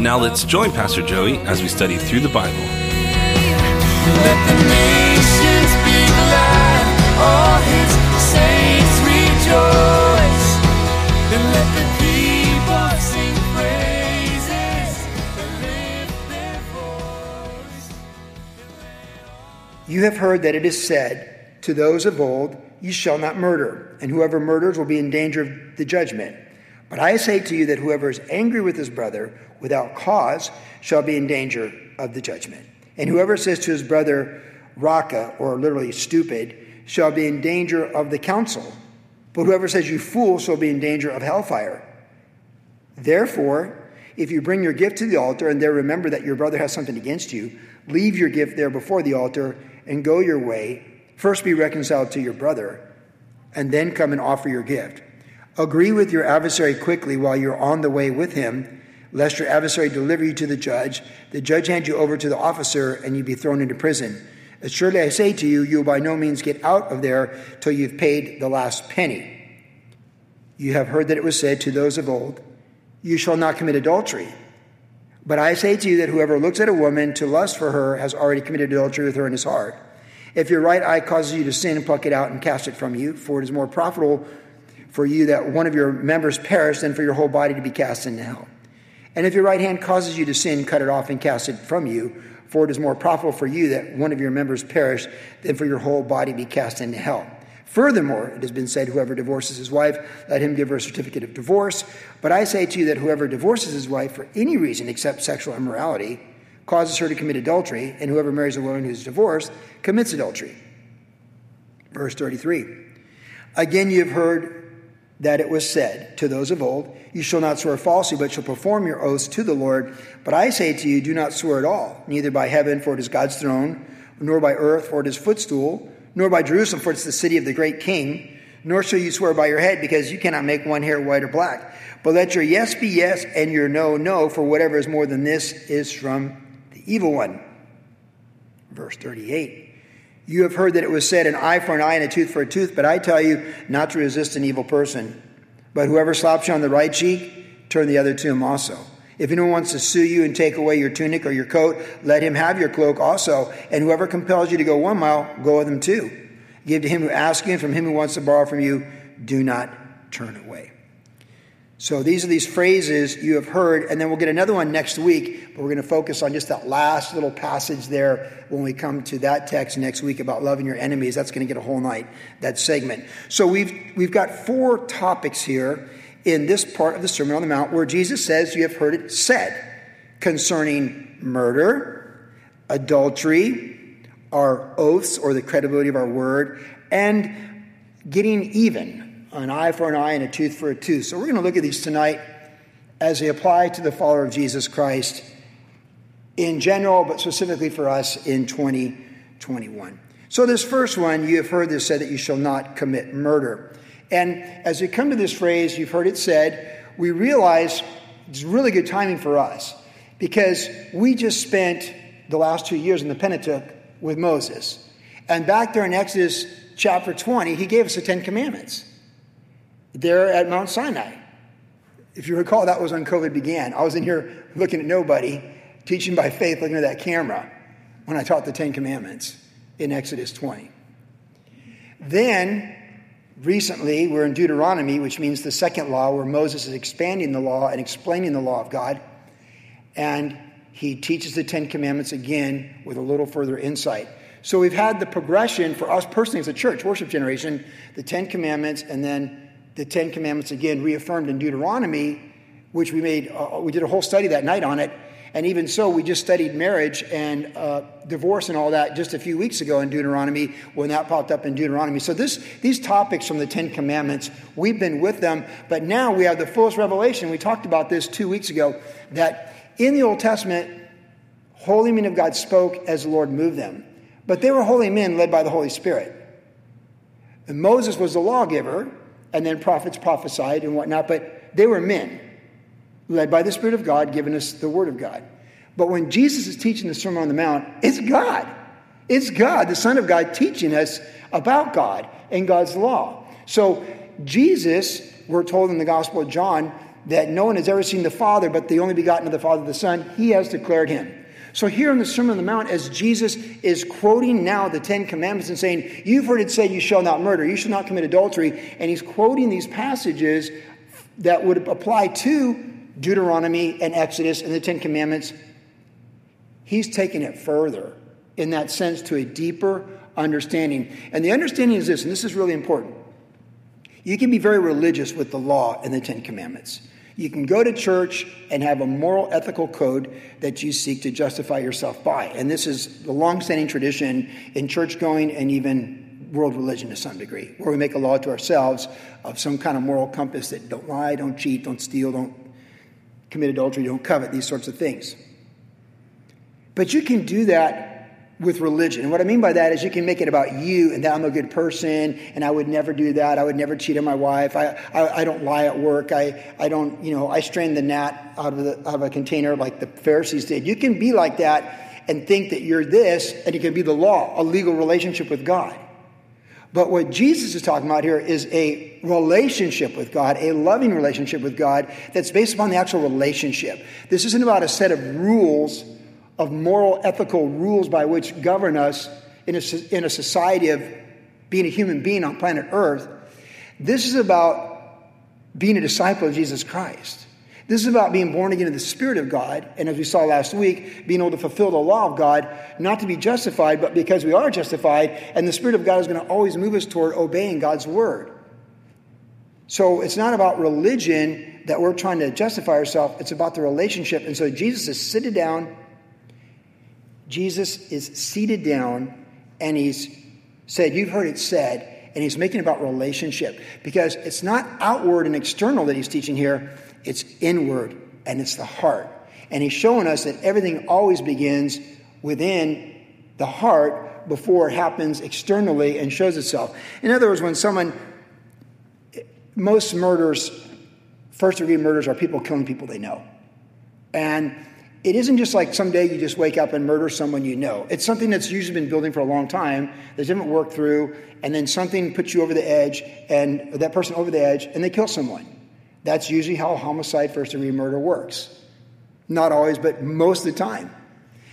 Now let's join Pastor Joey as we study through the Bible. Let the nations be glad, all his saints rejoice, and let the people sing praises lift their voice. You have heard that it is said to those of old, You shall not murder, and whoever murders will be in danger of the judgment. But I say to you that whoever is angry with his brother without cause shall be in danger of the judgment. And whoever says to his brother, Raca, or literally stupid, shall be in danger of the council. But whoever says, You fool, shall be in danger of hellfire. Therefore, if you bring your gift to the altar and there remember that your brother has something against you, leave your gift there before the altar and go your way. First be reconciled to your brother, and then come and offer your gift. Agree with your adversary quickly while you're on the way with him, lest your adversary deliver you to the judge, the judge hand you over to the officer, and you be thrown into prison. As surely I say to you, you will by no means get out of there till you've paid the last penny. You have heard that it was said to those of old, You shall not commit adultery. But I say to you that whoever looks at a woman to lust for her has already committed adultery with her in his heart. If your right eye causes you to sin, pluck it out and cast it from you, for it is more profitable for you that one of your members perish than for your whole body to be cast into hell. And if your right hand causes you to sin, cut it off and cast it from you, for it is more profitable for you that one of your members perish than for your whole body be cast into hell. Furthermore, it has been said, whoever divorces his wife, let him give her a certificate of divorce. But I say to you that whoever divorces his wife for any reason except sexual immorality causes her to commit adultery, and whoever marries a woman who's divorced commits adultery. Verse 33. Again, you have heard that it was said to those of old, You shall not swear falsely, but shall perform your oaths to the Lord. But I say to you, do not swear at all, neither by heaven, for it is God's throne, nor by earth, for it is footstool, nor by Jerusalem, for it's the city of the great king. Nor shall you swear by your head, because you cannot make one hair white or black. But let your yes be yes, and your no, no, for whatever is more than this is from the evil one. Verse 38. You have heard that it was said, an eye for an eye and a tooth for a tooth, but I tell you not to resist an evil person. But whoever slaps you on the right cheek, turn the other to him also. If anyone wants to sue you and take away your tunic or your coat, let him have your cloak also. And whoever compels you to go one mile, go with him two. Give to him who asks you, and from him who wants to borrow from you, do not turn away. So these are these phrases you have heard, and then we'll get another one next week, but we're going to focus on just that last little passage there when we come to that text next week about loving your enemies. That's going to get a whole night, that segment. So we've, we've got four topics here in this part of the Sermon on the Mount where Jesus says, You have heard it said concerning murder, adultery, our oaths or the credibility of our word, and getting even an eye for an eye and a tooth for a tooth. So we're going to look at these tonight as they apply to the follower of Jesus Christ in general, but specifically for us in 2021. So, this first one, you have heard this said that you shall not commit murder. And as we come to this phrase, you've heard it said, we realize it's really good timing for us because we just spent the last two years in the Pentateuch with Moses. And back there in Exodus chapter 20, he gave us the Ten Commandments there at Mount Sinai. If you recall, that was when COVID began. I was in here looking at nobody, teaching by faith, looking at that camera when I taught the Ten Commandments in Exodus 20. Then, recently, we're in Deuteronomy, which means the second law, where Moses is expanding the law and explaining the law of God. And he teaches the Ten Commandments again with a little further insight. So we've had the progression for us personally as a church, worship generation, the Ten Commandments, and then the Ten Commandments again reaffirmed in Deuteronomy, which we made, uh, we did a whole study that night on it. And even so, we just studied marriage and uh, divorce and all that just a few weeks ago in Deuteronomy when that popped up in Deuteronomy. So this, these topics from the Ten Commandments, we've been with them, but now we have the fullest revelation. We talked about this two weeks ago that in the Old Testament, holy men of God spoke as the Lord moved them, but they were holy men led by the Holy Spirit. And Moses was the lawgiver, and then prophets prophesied and whatnot, but they were men led by the Spirit of God, giving us the Word of God. But when Jesus is teaching the Sermon on the Mount, it's God. It's God, the Son of God, teaching us about God and God's law. So, Jesus, we're told in the Gospel of John, that no one has ever seen the Father, but the only begotten of the Father, the Son, he has declared him. So, here in the Sermon on the Mount, as Jesus is quoting now the Ten Commandments and saying, You've heard it said, You shall not murder, you shall not commit adultery, and he's quoting these passages that would apply to Deuteronomy and Exodus and the Ten Commandments, he's taking it further in that sense to a deeper understanding. And the understanding is this, and this is really important. You can be very religious with the law and the Ten Commandments. You can go to church and have a moral, ethical code that you seek to justify yourself by. And this is the long-standing tradition in church going and even world religion to some degree, where we make a law to ourselves of some kind of moral compass that don't lie, don't cheat, don't steal, don't commit adultery, don't covet, these sorts of things. But you can do that with religion. And what I mean by that is you can make it about you and that I'm a good person and I would never do that. I would never cheat on my wife. I, I, I don't lie at work. I, I don't, you know, I strain the gnat out of, the, out of a container like the Pharisees did. You can be like that and think that you're this and it can be the law, a legal relationship with God. But what Jesus is talking about here is a relationship with God, a loving relationship with God that's based upon the actual relationship. This isn't about a set of rules, of moral, ethical rules by which govern us in a, in a society of being a human being on planet Earth. This is about being a disciple of Jesus Christ. This is about being born again in the Spirit of God, and as we saw last week, being able to fulfill the law of God, not to be justified, but because we are justified, and the Spirit of God is going to always move us toward obeying God's word. So it's not about religion that we're trying to justify ourselves, it's about the relationship. And so Jesus is sitting down. Jesus is seated down, and he's said, You've heard it said, and he's making about relationship because it's not outward and external that he's teaching here it's inward and it's the heart. And he's showing us that everything always begins within the heart before it happens externally and shows itself. In other words, when someone, most murders, first degree murders are people killing people they know. And it isn't just like someday you just wake up and murder someone you know. It's something that's usually been building for a long time that didn't work through, and then something puts you over the edge, and that person over the edge, and they kill someone. That's usually how homicide, first degree murder works. Not always, but most of the time.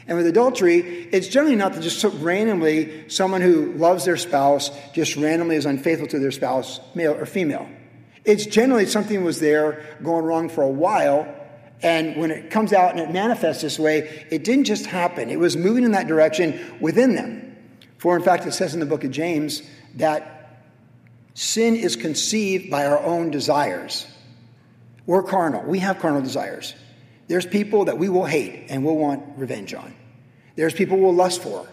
And with adultery, it's generally not that just randomly someone who loves their spouse just randomly is unfaithful to their spouse, male or female. It's generally something was there going wrong for a while, and when it comes out and it manifests this way, it didn't just happen. It was moving in that direction within them. For in fact, it says in the book of James that sin is conceived by our own desires. We're carnal. We have carnal desires. There's people that we will hate and we'll want revenge on. There's people we'll lust for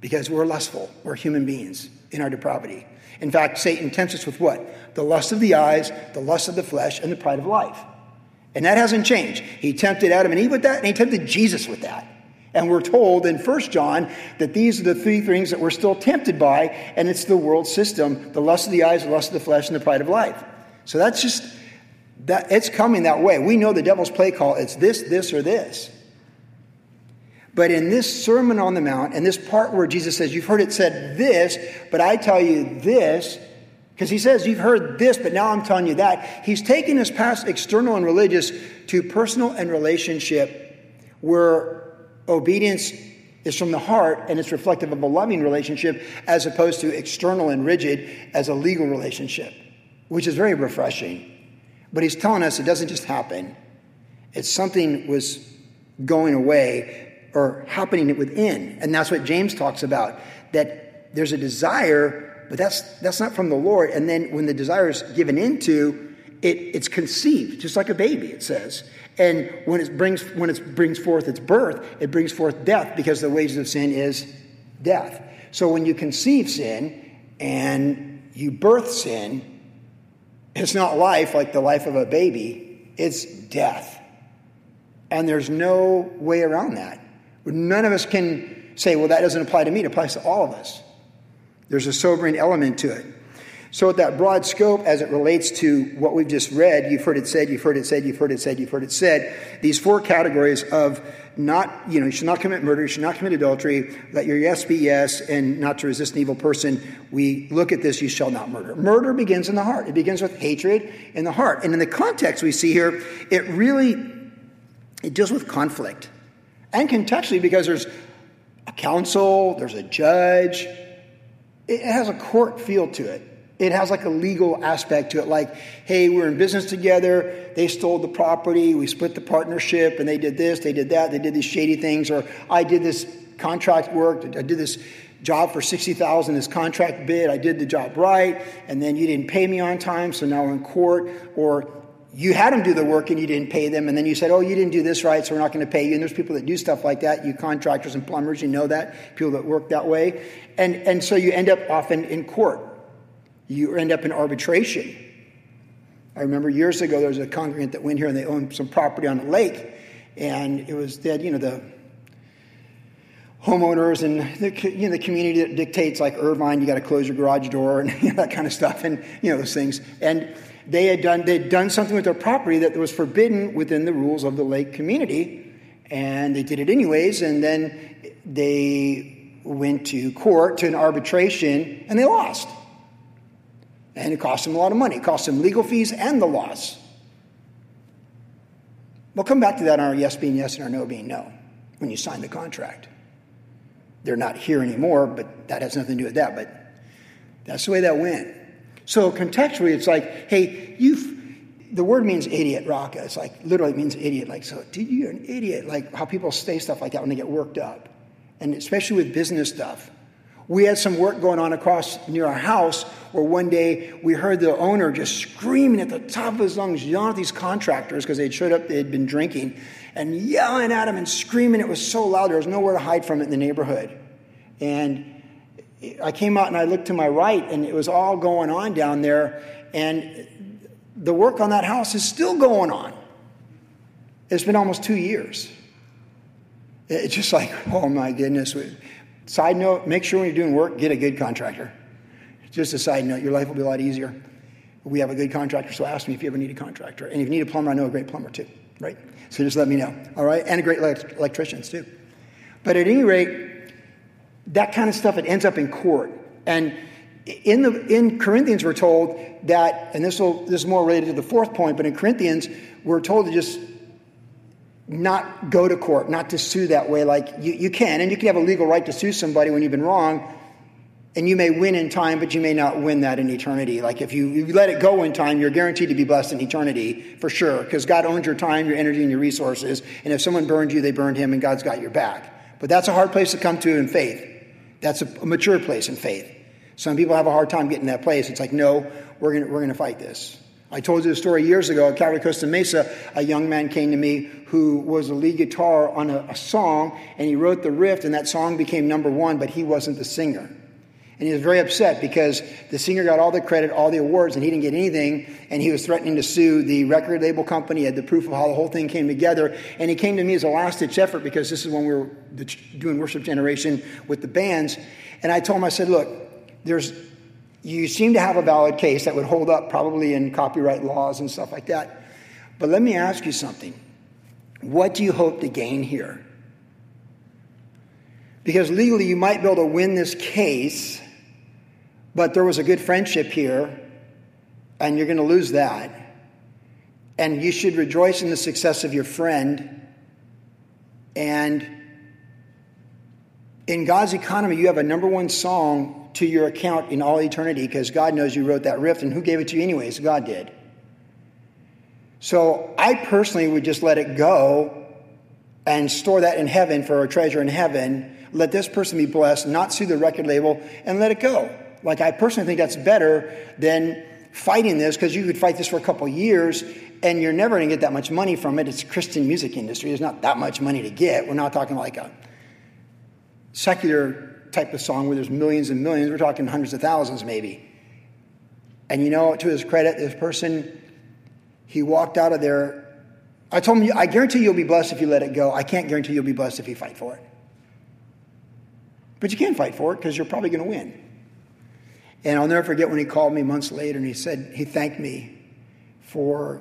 because we're lustful. We're human beings in our depravity. In fact, Satan tempts us with what? The lust of the eyes, the lust of the flesh, and the pride of life. And that hasn't changed. He tempted Adam and Eve with that, and he tempted Jesus with that. And we're told in 1 John that these are the three things that we're still tempted by, and it's the world system the lust of the eyes, the lust of the flesh, and the pride of life. So that's just that it's coming that way. We know the devil's play call, it's this, this, or this. But in this Sermon on the Mount, and this part where Jesus says, You've heard it said this, but I tell you this, because he says, You've heard this, but now I'm telling you that. He's taking us past external and religious to personal and relationship, where obedience is from the heart and it's reflective of a loving relationship as opposed to external and rigid as a legal relationship, which is very refreshing. But he's telling us it doesn't just happen. It's something was going away or happening within. And that's what James talks about that there's a desire, but that's, that's not from the Lord. And then when the desire is given into, it, it's conceived just like a baby, it says. And when it brings when it brings forth its birth, it brings forth death because the wages of sin is death. So when you conceive sin and you birth sin, it's not life like the life of a baby, it's death. And there's no way around that. None of us can say, well, that doesn't apply to me, it applies to all of us. There's a sobering element to it. So, that broad scope as it relates to what we've just read, you've heard it said, you've heard it said, you've heard it said, you've heard it said, these four categories of not, you know, you should not commit murder, you should not commit adultery, let your yes be yes, and not to resist an evil person. We look at this, you shall not murder. Murder begins in the heart, it begins with hatred in the heart. And in the context we see here, it really it deals with conflict. And contextually, because there's a council, there's a judge, it has a court feel to it. It has like a legal aspect to it, like, hey, we're in business together, they stole the property, we split the partnership, and they did this, they did that, they did these shady things, or I did this contract work, I did this job for 60,000 this contract bid, I did the job right, and then you didn't pay me on time, so now we're in court, or you had them do the work and you didn't pay them, and then you said, Oh, you didn't do this right, so we're not going to pay you. And there's people that do stuff like that. You contractors and plumbers, you know that, people that work that way. And, and so you end up often in court, you end up in arbitration. I remember years ago there was a congregant that went here and they owned some property on a lake, and it was that, you know, the homeowners and the, you know, the community that dictates, like Irvine, you got to close your garage door and you know, that kind of stuff, and you know those things. And they had done they'd done something with their property that was forbidden within the rules of the lake community, and they did it anyways. And then they went to court to an arbitration, and they lost. And it cost them a lot of money. It cost them legal fees and the loss. We'll come back to that on our yes being yes and our no being no when you sign the contract. They're not here anymore, but that has nothing to do with that. But that's the way that went. So contextually, it's like, hey, you've the word means idiot, raca. It's like literally means idiot. Like, so dude, you're an idiot. Like how people say stuff like that when they get worked up. And especially with business stuff. We had some work going on across near our house where one day we heard the owner just screaming at the top of his lungs, yelling at these contractors because they'd showed up, they had been drinking, and yelling at them and screaming. It was so loud, there was nowhere to hide from it in the neighborhood. And I came out and I looked to my right, and it was all going on down there. And the work on that house is still going on. It's been almost two years. It's just like, oh my goodness. Side note make sure when you're doing work, get a good contractor. Just a side note, your life will be a lot easier. We have a good contractor, so ask me if you ever need a contractor. And if you need a plumber, I know a great plumber too, right? So just let me know, all right? And a great electricians too. But at any rate, that kind of stuff, it ends up in court. And in, the, in Corinthians, we're told that, and this, will, this is more related to the fourth point, but in Corinthians, we're told to just not go to court, not to sue that way. Like you, you can, and you can have a legal right to sue somebody when you've been wrong, and you may win in time, but you may not win that in eternity. Like if you, if you let it go in time, you're guaranteed to be blessed in eternity for sure, because God owns your time, your energy, and your resources. And if someone burned you, they burned him, and God's got your back. But that's a hard place to come to in faith. That's a, mature place in faith. Some people have a hard time getting that place. It's like, no, we're going we're to fight this. I told you the story years ago at Calvary Costa Mesa. A young man came to me who was a lead guitar on a, a song, and he wrote the riff, and that song became number one, but he wasn't the singer. And he was very upset because the singer got all the credit, all the awards, and he didn't get anything. And he was threatening to sue the record label company. He had the proof of how the whole thing came together. And he came to me as a last ditch effort because this is when we were doing worship generation with the bands. And I told him, I said, look, there's, you seem to have a valid case that would hold up probably in copyright laws and stuff like that. But let me ask you something. What do you hope to gain here? Because legally, you might be able to win this case but there was a good friendship here, and you're going to lose that. And you should rejoice in the success of your friend. And in God's economy, you have a number one song to your account in all eternity because God knows you wrote that riff, and who gave it to you, anyways? God did. So I personally would just let it go and store that in heaven for a treasure in heaven. Let this person be blessed, not sue the record label, and let it go. Like, I personally think that's better than fighting this because you could fight this for a couple years and you're never going to get that much money from it. It's Christian music industry. There's not that much money to get. We're not talking like a secular type of song where there's millions and millions. We're talking hundreds of thousands maybe. And you know, to his credit, this person, he walked out of there. I told him, I guarantee you'll be blessed if you let it go. I can't guarantee you'll be blessed if you fight for it. But you can fight for it because you're probably going to win. And I'll never forget when he called me months later and he said, he thanked me for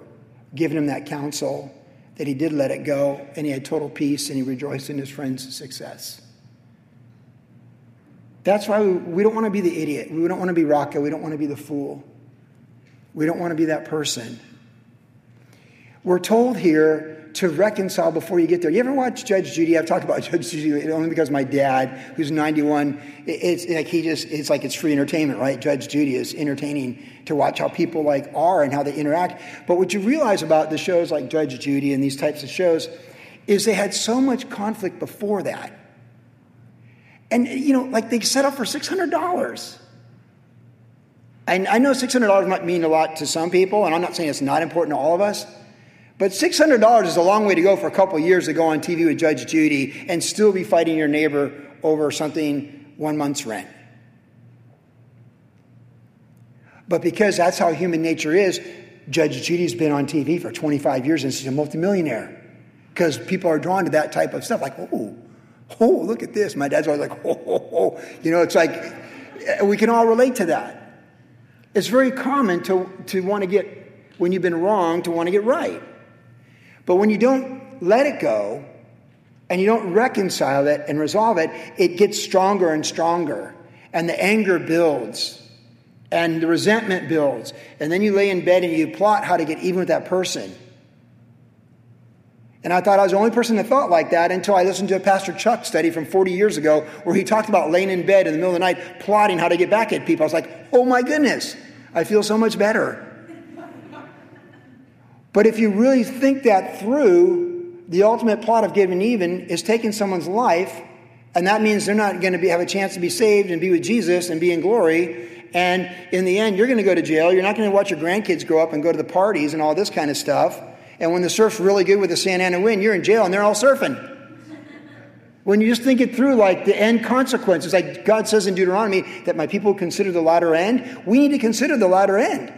giving him that counsel, that he did let it go, and he had total peace and he rejoiced in his friend's success. That's why we, don't want to be the idiot. We don't want to be Raca. We don't want to be the fool. We don't want to be that person. We're told here to reconcile before you get there. You ever watch Judge Judy? I've talked about Judge Judy only because my dad, who's 91, it's like he just, it's like it's free entertainment, right? Judge Judy is entertaining to watch how people like are and how they interact. But what you realize about the shows like Judge Judy and these types of shows is they had so much conflict before that. And, you know, like they set up for $600. And I know $600 might mean a lot to some people, and I'm not saying it's not important to all of us. But $600 is a long way to go for a couple years to go on TV with Judge Judy and still be fighting your neighbor over something one month's rent. But because that's how human nature is, Judge Judy's been on TV for 25 years and she's a multimillionaire. Because people are drawn to that type of stuff, like, oh, oh, look at this. My dad's always like, oh, oh, oh. You know, it's like, eh, we can all relate to that. It's very common to, to want to get, when you've been wrong, to want to get right. But when you don't let it go and you don't reconcile it and resolve it, it gets stronger and stronger. And the anger builds and the resentment builds. And then you lay in bed and you plot how to get even with that person. And I thought I was the only person that thought like that until I listened to a Pastor Chuck study from 40 years ago where he talked about laying in bed in the middle of the night plotting how to get back at people. I was like, oh my goodness, I feel so much better. But if you really think that through, the ultimate plot of giving even is taking someone's life, and that means they're not going to have a chance to be saved and be with Jesus and be in glory. And in the end, you're going to go to jail. You're not going to watch your grandkids grow up and go to the parties and all this kind of stuff. And when the surf's really good with the Santa Ana wind, you're in jail and they're all surfing. When you just think it through, like the end consequences, like God says in Deuteronomy that my people consider the latter end, we need to consider the latter end.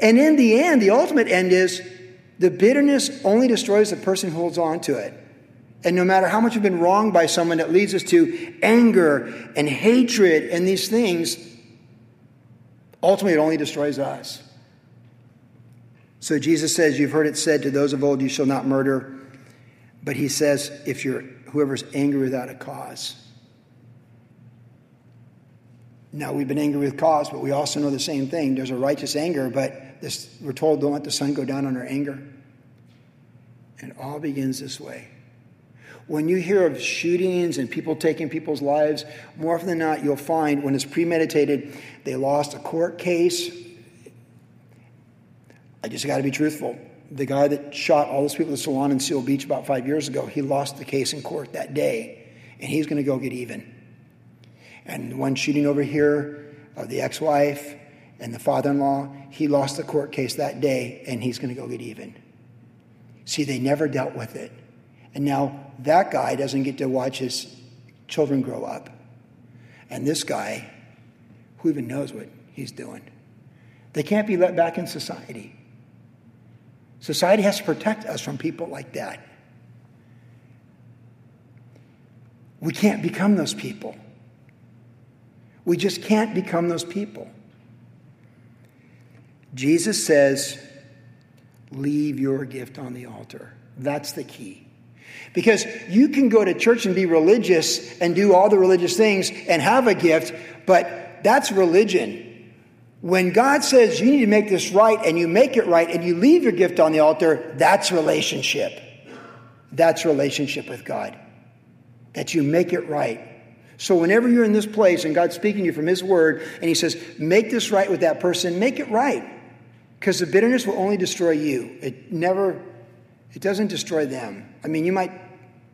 And in the end, the ultimate end is the bitterness only destroys the person who holds on to it. And no matter how much we've been wronged by someone that leads us to anger and hatred and these things, ultimately it only destroys us. So Jesus says, You've heard it said to those of old, You shall not murder. But he says, If you're whoever's angry without a cause. Now, we've been angry with cause, but we also know the same thing. There's a righteous anger, but this, we're told don't let the sun go down on our anger. And all begins this way. When you hear of shootings and people taking people's lives, more often than not, you'll find when it's premeditated, they lost a court case. I just got to be truthful. The guy that shot all those people at the salon in Seal Beach about five years ago, he lost the case in court that day, and he's going to go get even. And one shooting over here of the ex wife and the father in law, he lost the court case that day, and he's going to go get even. See, they never dealt with it. And now that guy doesn't get to watch his children grow up. And this guy, who even knows what he's doing? They can't be let back in society. Society has to protect us from people like that. We can't become those people. We just can't become those people. Jesus says, Leave your gift on the altar. That's the key. Because you can go to church and be religious and do all the religious things and have a gift, but that's religion. When God says you need to make this right and you make it right and you leave your gift on the altar, that's relationship. That's relationship with God. That you make it right. So whenever you're in this place and God's speaking to you from His Word and He says, make this right with that person, make it right. Because the bitterness will only destroy you. It never, it doesn't destroy them. I mean, you might,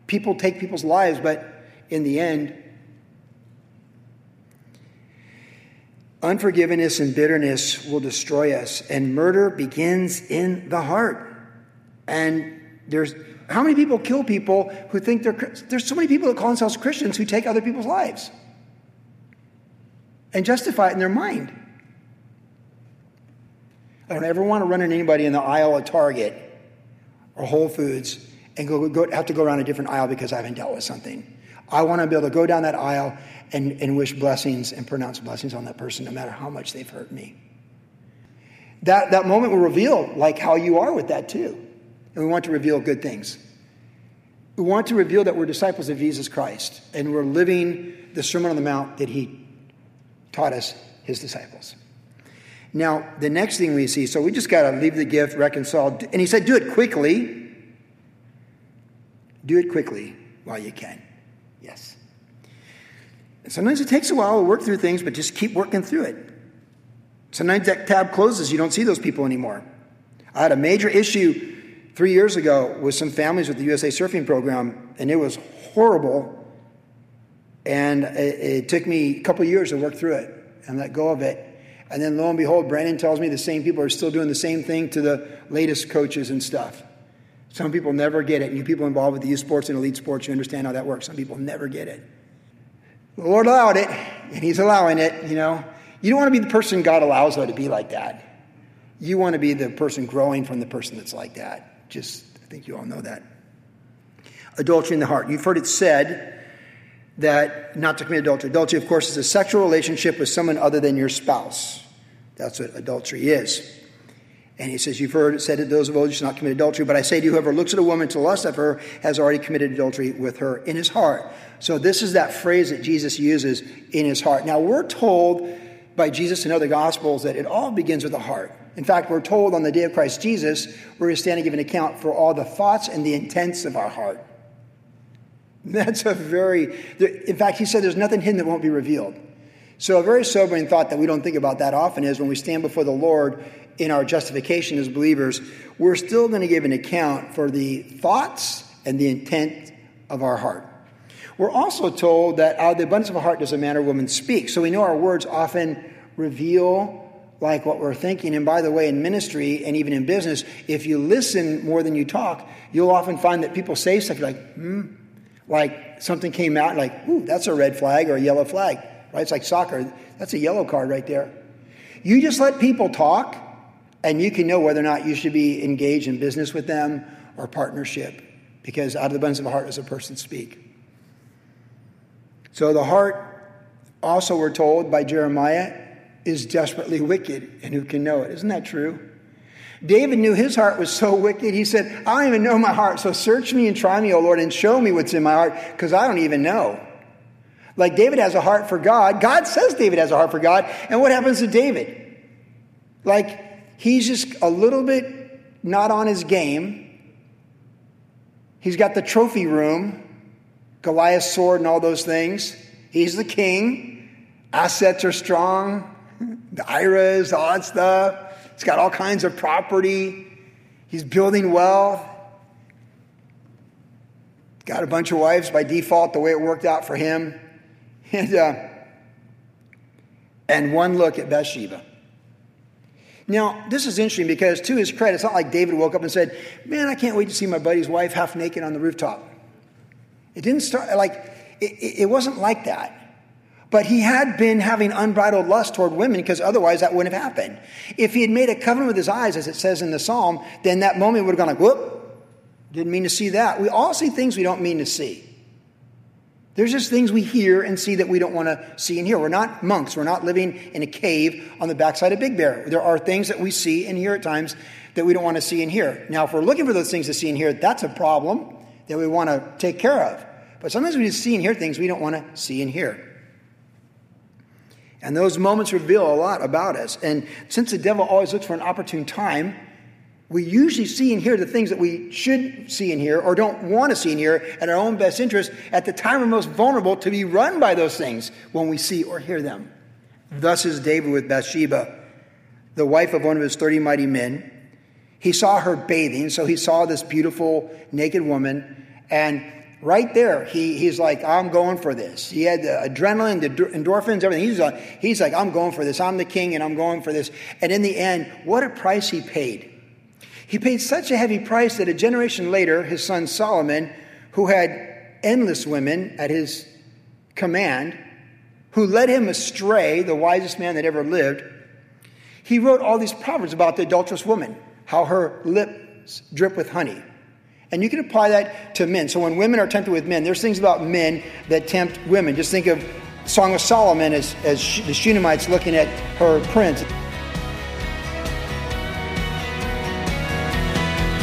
people take people's lives, but in the end, Unforgiveness and bitterness will destroy us, and murder begins in the heart. And there's how many people kill people who think they're there's so many people that call themselves Christians who take other people's lives and justify it in their mind. I don't ever want to run into anybody in the aisle at Target or Whole Foods and go, go, have to go around a different aisle because I haven't dealt with something. I want to be able to go down that aisle and, and wish blessings and pronounce blessings on that person no matter how much they've hurt me. That, that moment will reveal like how you are with that too. And we want to reveal good things. We want to reveal that we're disciples of Jesus Christ and we're living the Sermon on the Mount that he taught us, his disciples. Now, the next thing we see, so we just got to leave the gift, reconcile, and he said, do it quickly. Do it quickly while you can. Yes. And sometimes it takes a while to work through things, but just keep working through it. Sometimes that tab closes, you don't see those people anymore. I had a major issue three years ago with some families with the USA Surfing Program, and it was horrible. And it, it took me a couple years to work through it and let go of it. And then lo and behold, Brandon tells me the same people are still doing the same thing to the latest coaches and stuff. Some people never get it. You people involved with the youth sports and elite sports, you understand how that works. Some people never get it. The Lord allowed it, and He's allowing it, you know. You don't want to be the person God allows, though, to be like that. You want to be the person growing from the person that's like that. Just, I think you all know that. Adultery in the heart. You've heard it said that not to commit adultery. Adultery, of course, is a sexual relationship with someone other than your spouse. That's what adultery is. And he says, You've heard it said that those of old should not commit adultery, but I say to you, whoever looks at a woman to lust of her has already committed adultery with her in his heart. So this is that phrase that Jesus uses in his heart. Now we're told by Jesus in other gospels that it all begins with the heart. In fact, we're told on the day of Christ Jesus, we're going to stand and give an account for all the thoughts and the intents of our heart. That's a very, in fact, he said there's nothing hidden that won't be revealed. So, a very sobering thought that we don't think about that often is when we stand before the Lord in our justification as believers, we're still going to give an account for the thoughts and the intent of our heart. We're also told that out of the abundance of a heart does a man or woman speak. So we know our words often reveal like what we're thinking. And by the way, in ministry and even in business, if you listen more than you talk, you'll often find that people say stuff like, hmm, like something came out like, ooh, that's a red flag or a yellow flag, right? It's like soccer. That's a yellow card right there. You just let people talk and you can know whether or not you should be engaged in business with them or partnership because out of the abundance of the heart does a person speak. So the heart, also, we're told by Jeremiah, is desperately wicked, and who can know it? Isn't that true? David knew his heart was so wicked, he said, I don't even know my heart, so search me and try me, O Lord, and show me what's in my heart, because I don't even know. Like David has a heart for God. God says David has a heart for God. And what happens to David? Like, he's just a little bit not on his game. He's got the trophy room, Goliath's sword, and all those things. He's the king. Assets are strong. The IRAs, all that stuff. He's got all kinds of property. He's building wealth. Got a bunch of wives by default, the way it worked out for him. And, uh, and one look at Bathsheba. Now, this is interesting because, to his credit, it's not like David woke up and said, Man, I can't wait to see my buddy's wife half naked on the rooftop. It didn't start like, it, it wasn't like that. But he had been having unbridled lust toward women because otherwise that wouldn't have happened. If he had made a covenant with his eyes, as it says in the psalm, then that moment would have gone like, whoop, didn't mean to see that. We all see things we don't mean to see. There's just things we hear and see that we don't want to see and hear. We're not monks. We're not living in a cave on the backside of Big Bear. There are things that we see and hear at times that we don't want to see and hear. Now, if we're looking for those things to see and hear, that's a problem that we want to take care of. But sometimes we just see and hear things we don't want to see and hear. And those moments reveal a lot about us. And since the devil always looks for an opportune time we usually see and hear the things that we should see and hear or don't want to see and hear at our own best interest at the time we're most vulnerable to be run by those things when we see or hear them. Thus is David with Bathsheba, the wife of one of his 30 mighty men. He saw her bathing, so he saw this beautiful naked woman, and right there, he, he's like, I'm going for this. He had the adrenaline, the endorphins, everything. He's like, he's like, I'm going for this. I'm the king and I'm going for this. And in the end, what a price he paid. He paid such a heavy price that a generation later, his son Solomon, who had endless women at his command, who led him astray, the wisest man that ever lived, he wrote all these proverbs about the adulterous woman, how her lips drip with honey. And you can apply that to men. So when women are tempted with men, there's things about men that tempt women. Just think of Song of Solomon as, as the Shunammite's looking at her prince.